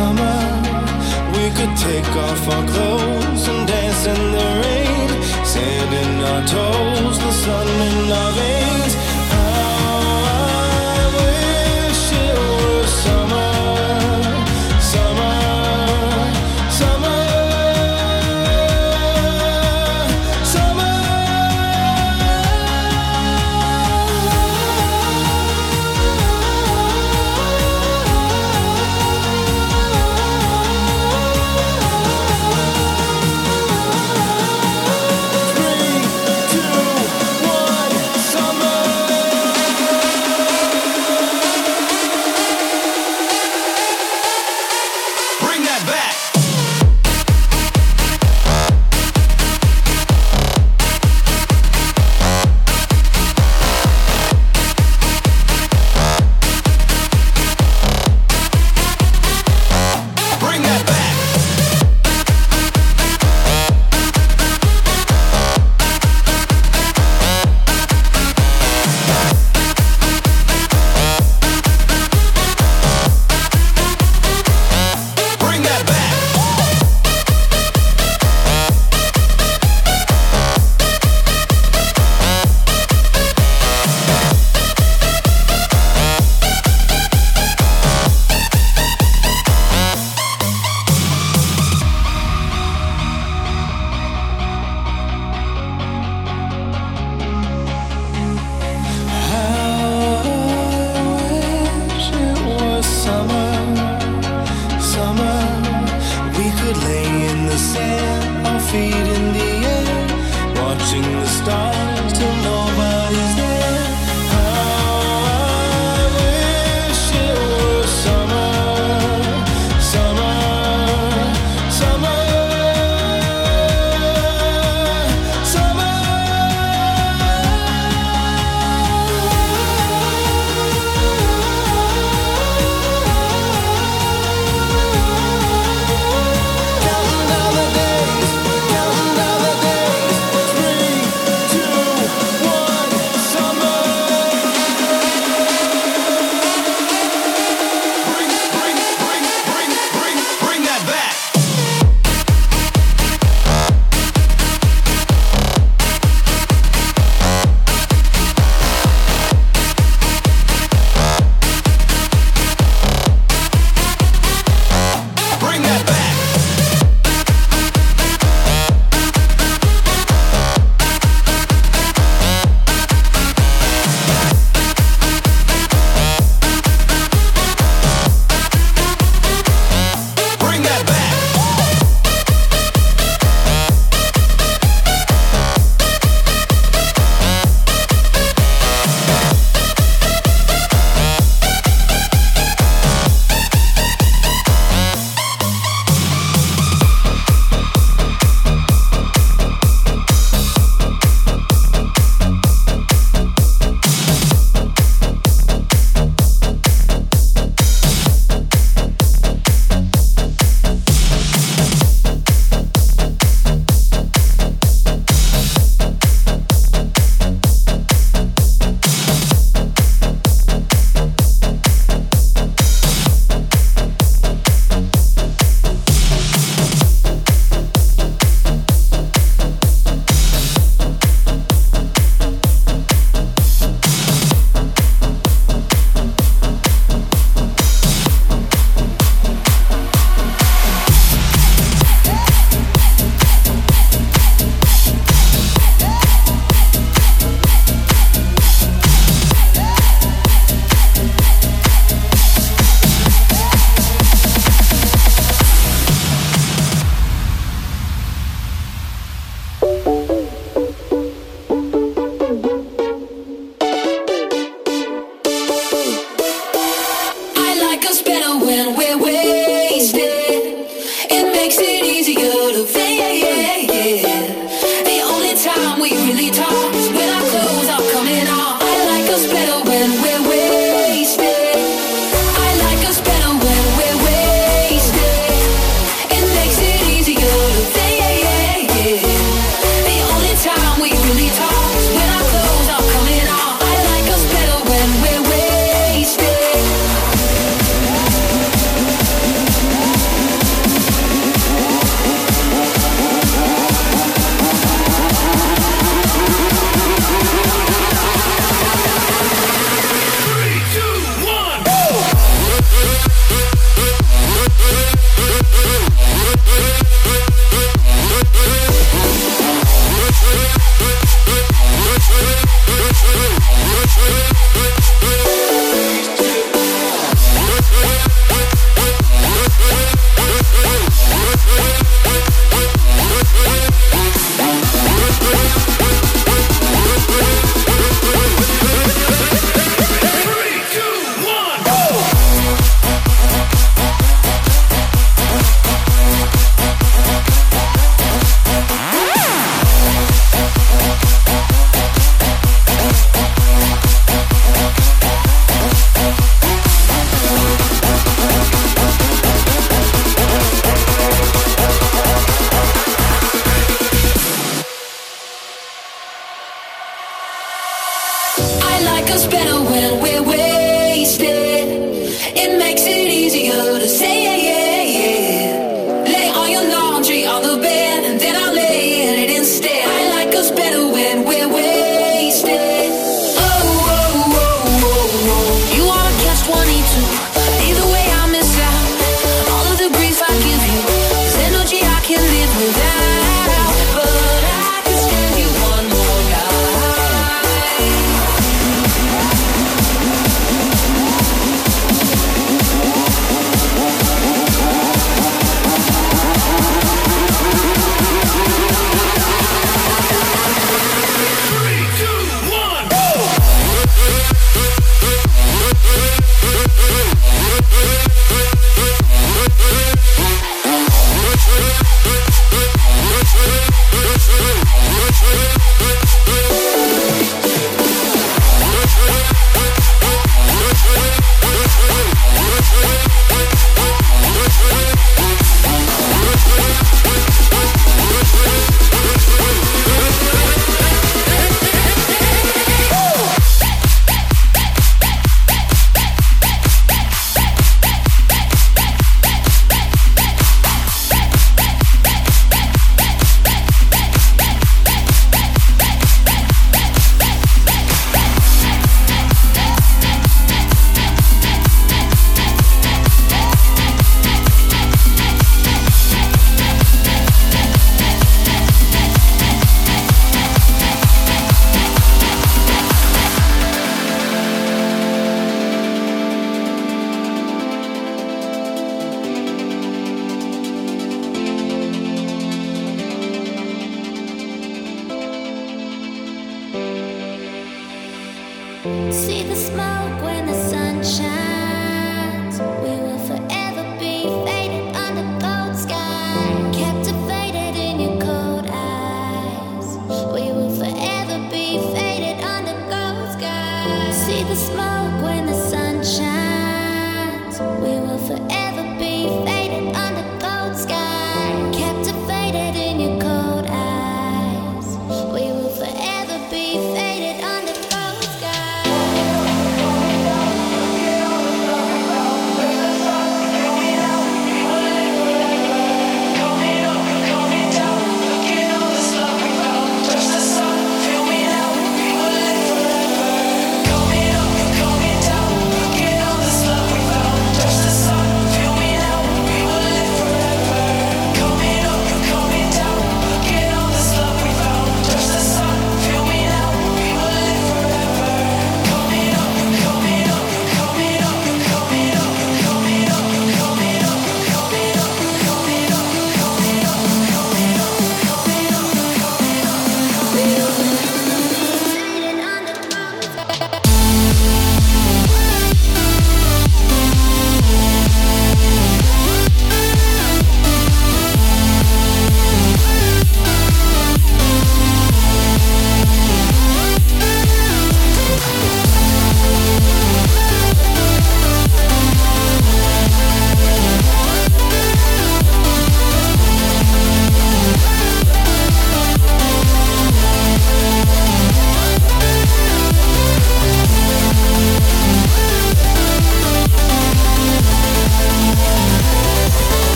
summer, we could take off our clothes and dance in the rain. Sand in our toes, the sun in our veins. Two,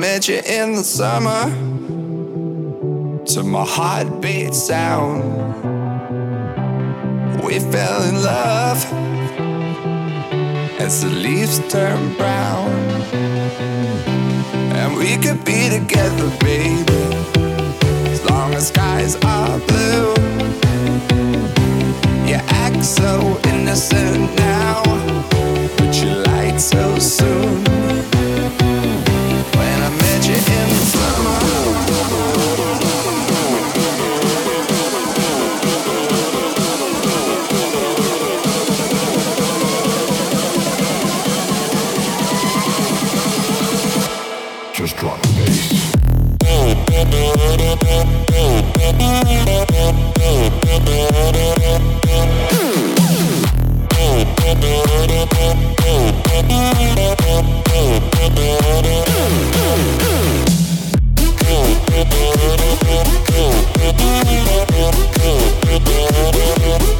met you in the summer to my heartbeat sound. We fell in love as the leaves turn brown. And we could be together, baby, as long as skies are blue. You act so innocent now, so soon. When I met you in the summer. Just drop the bass. Thank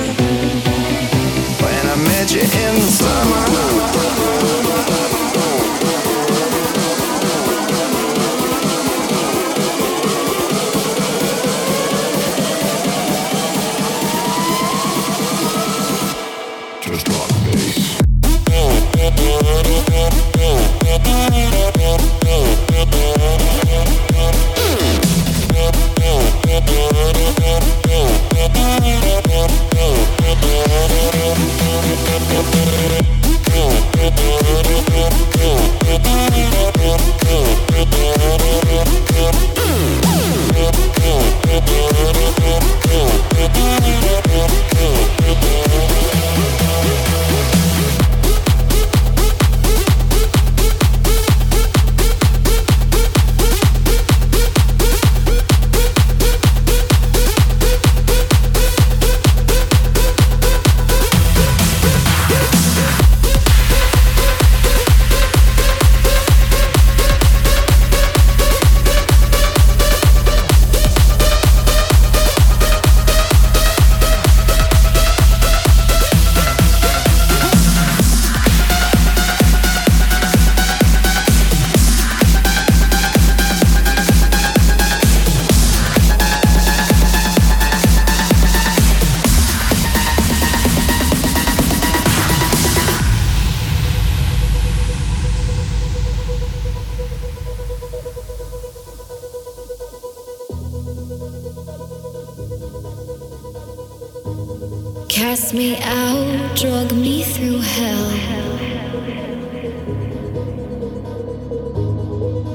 Música Thank Cast me out, drug me through hell.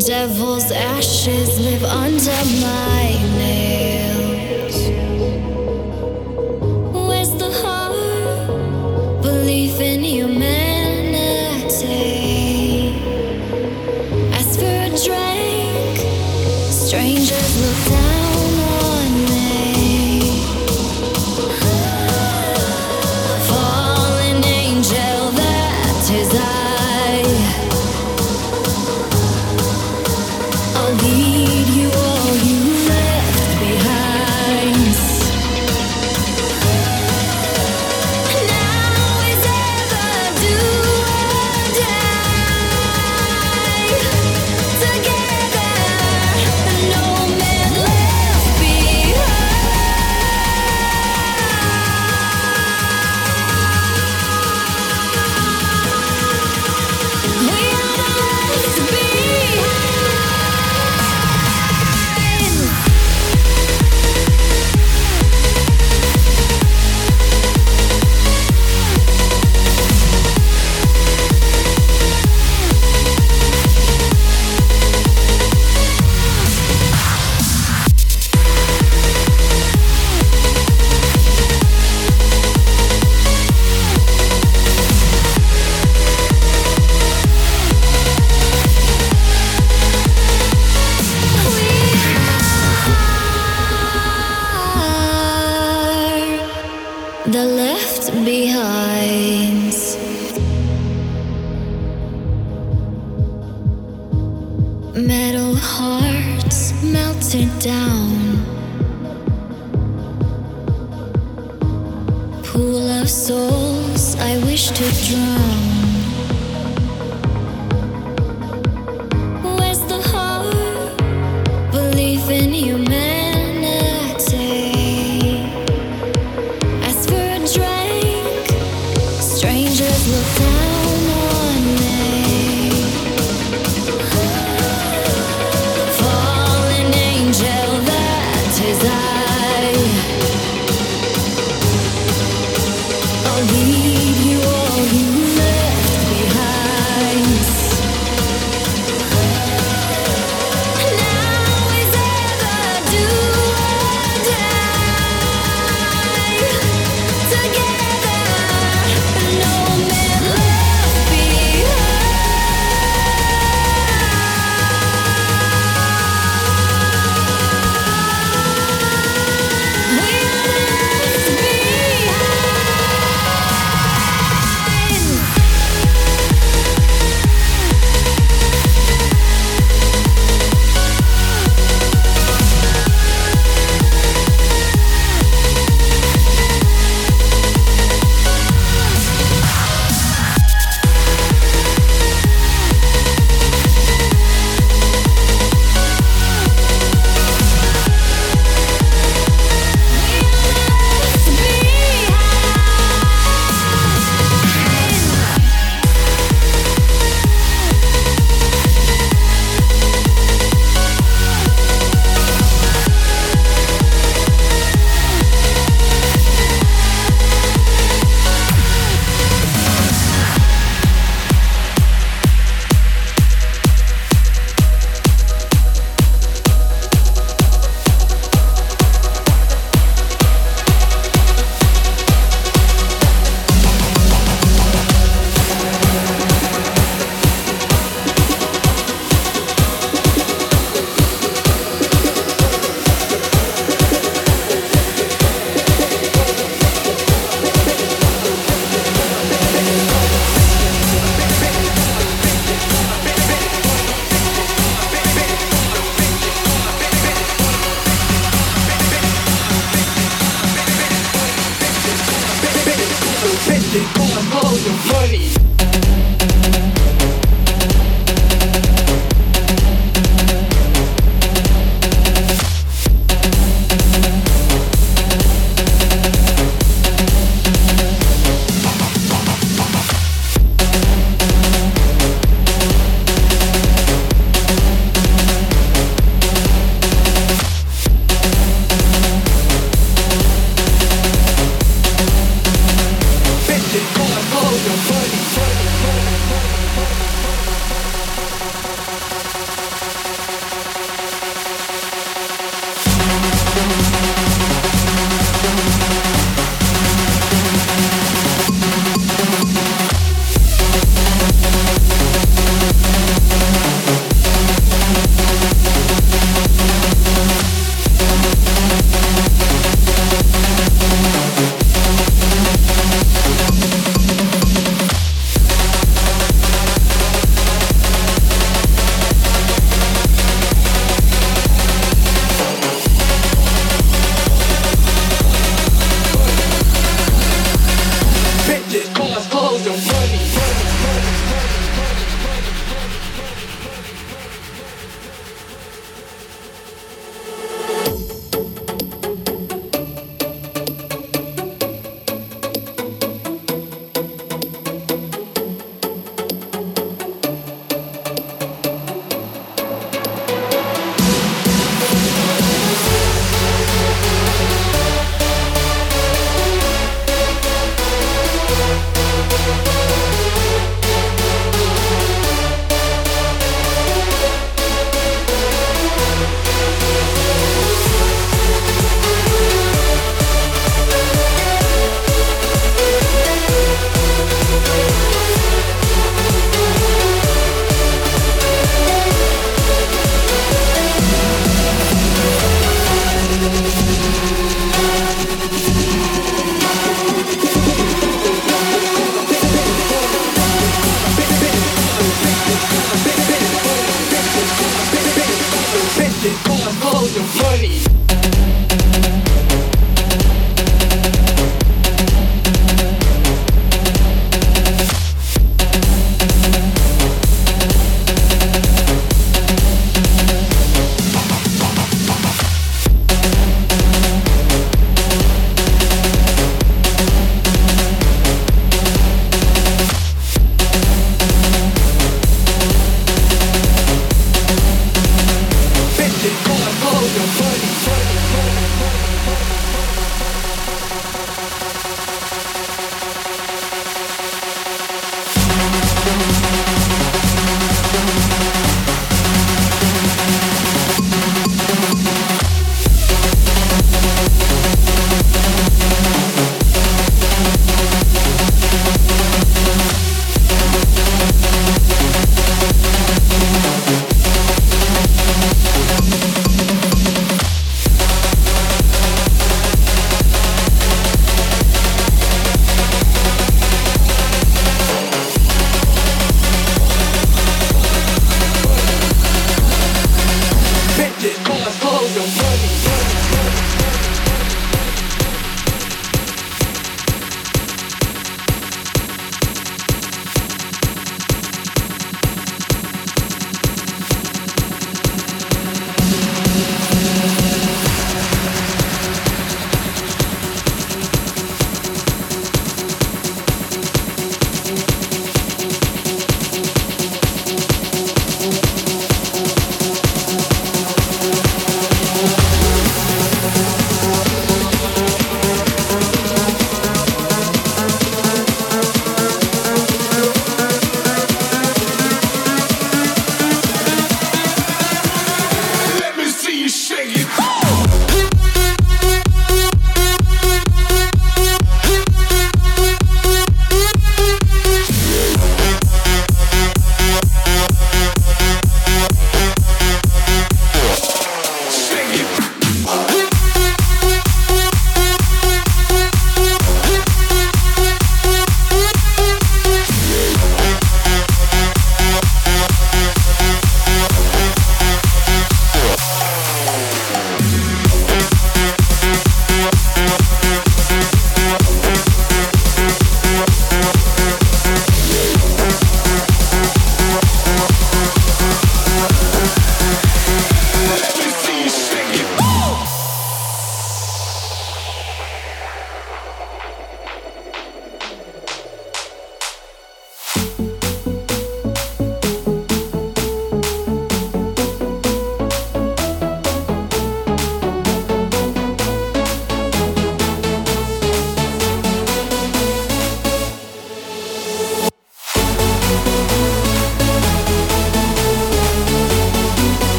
Devil's ashes live under my met you in the summer. I'll leave you all you left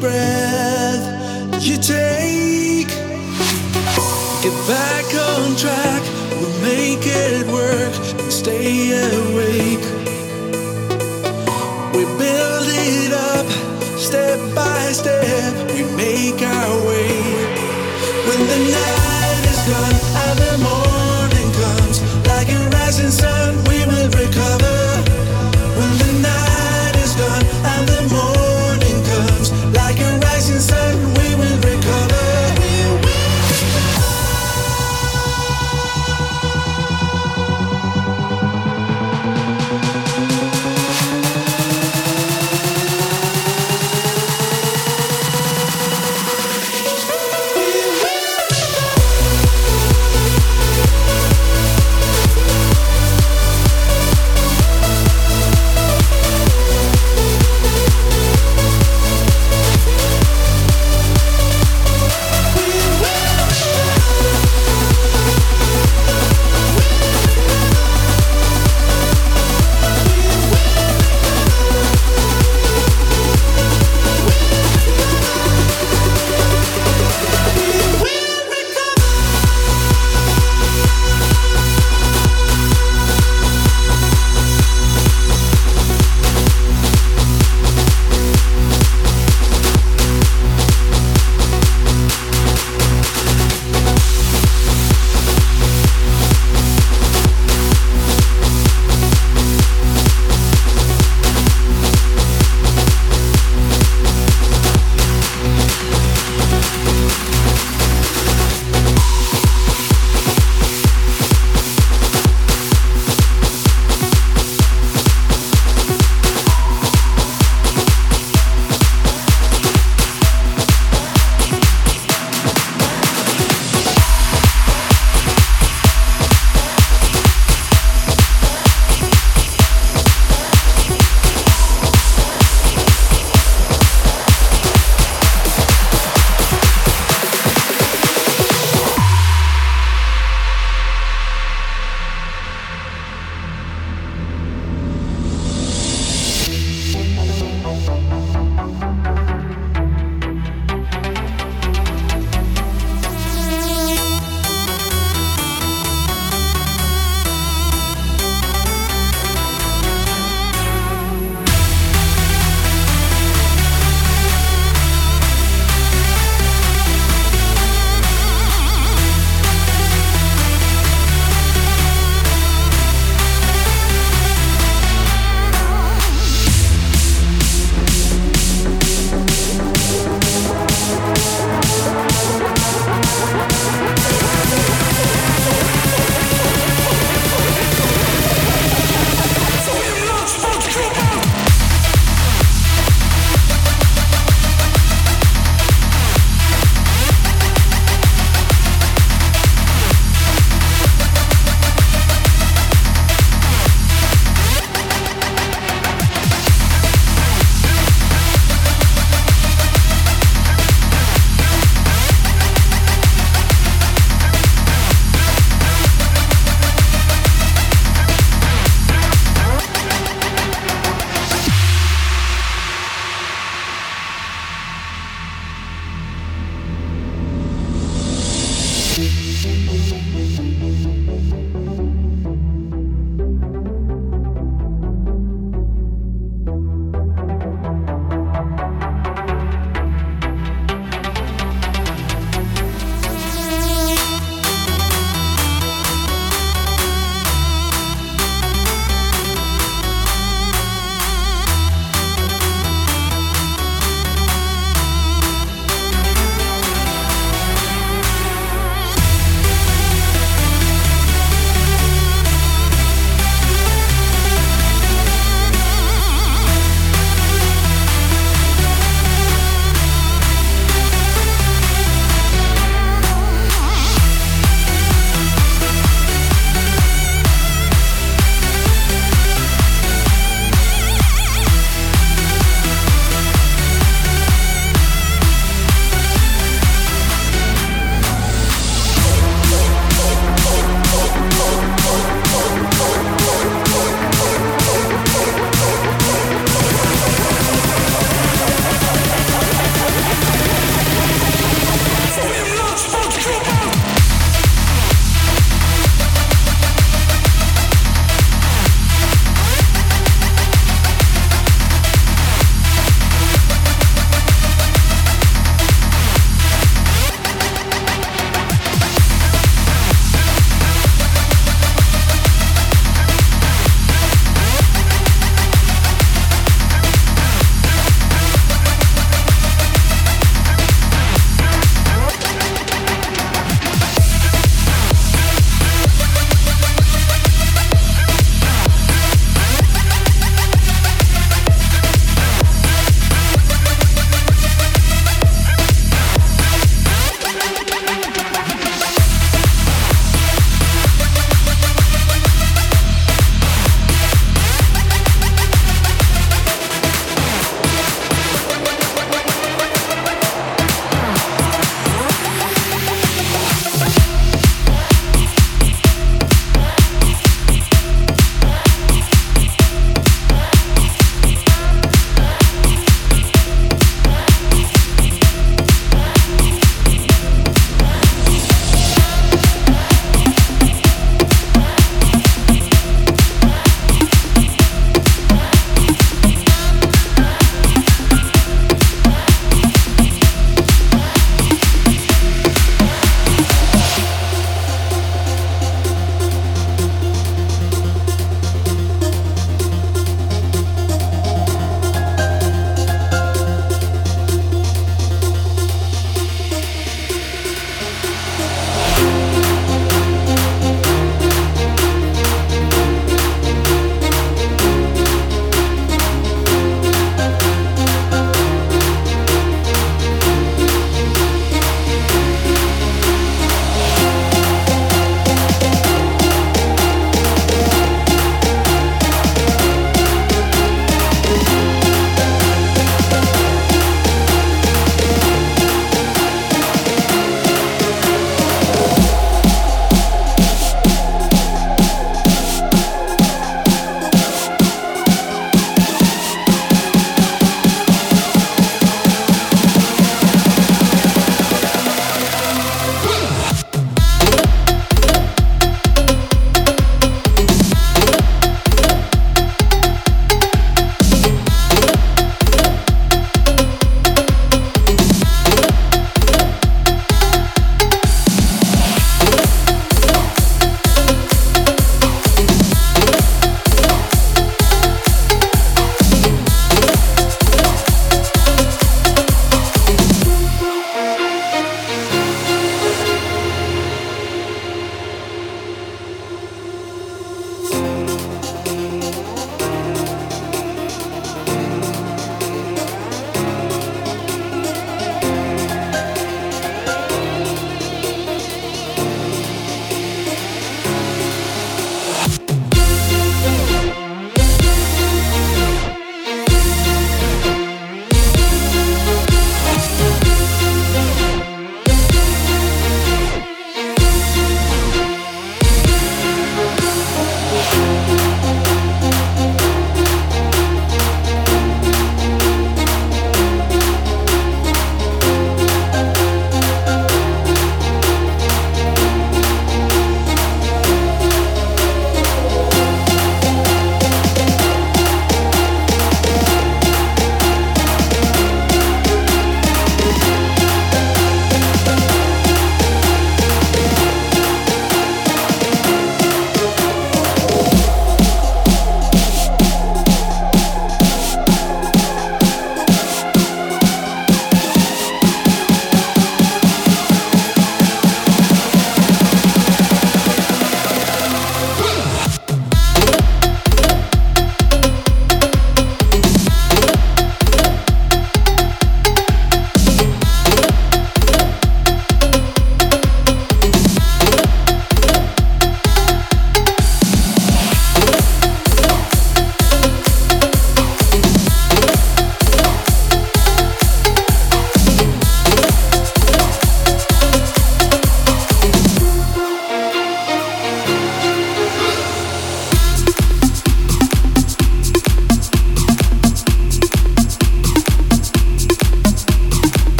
breath you take.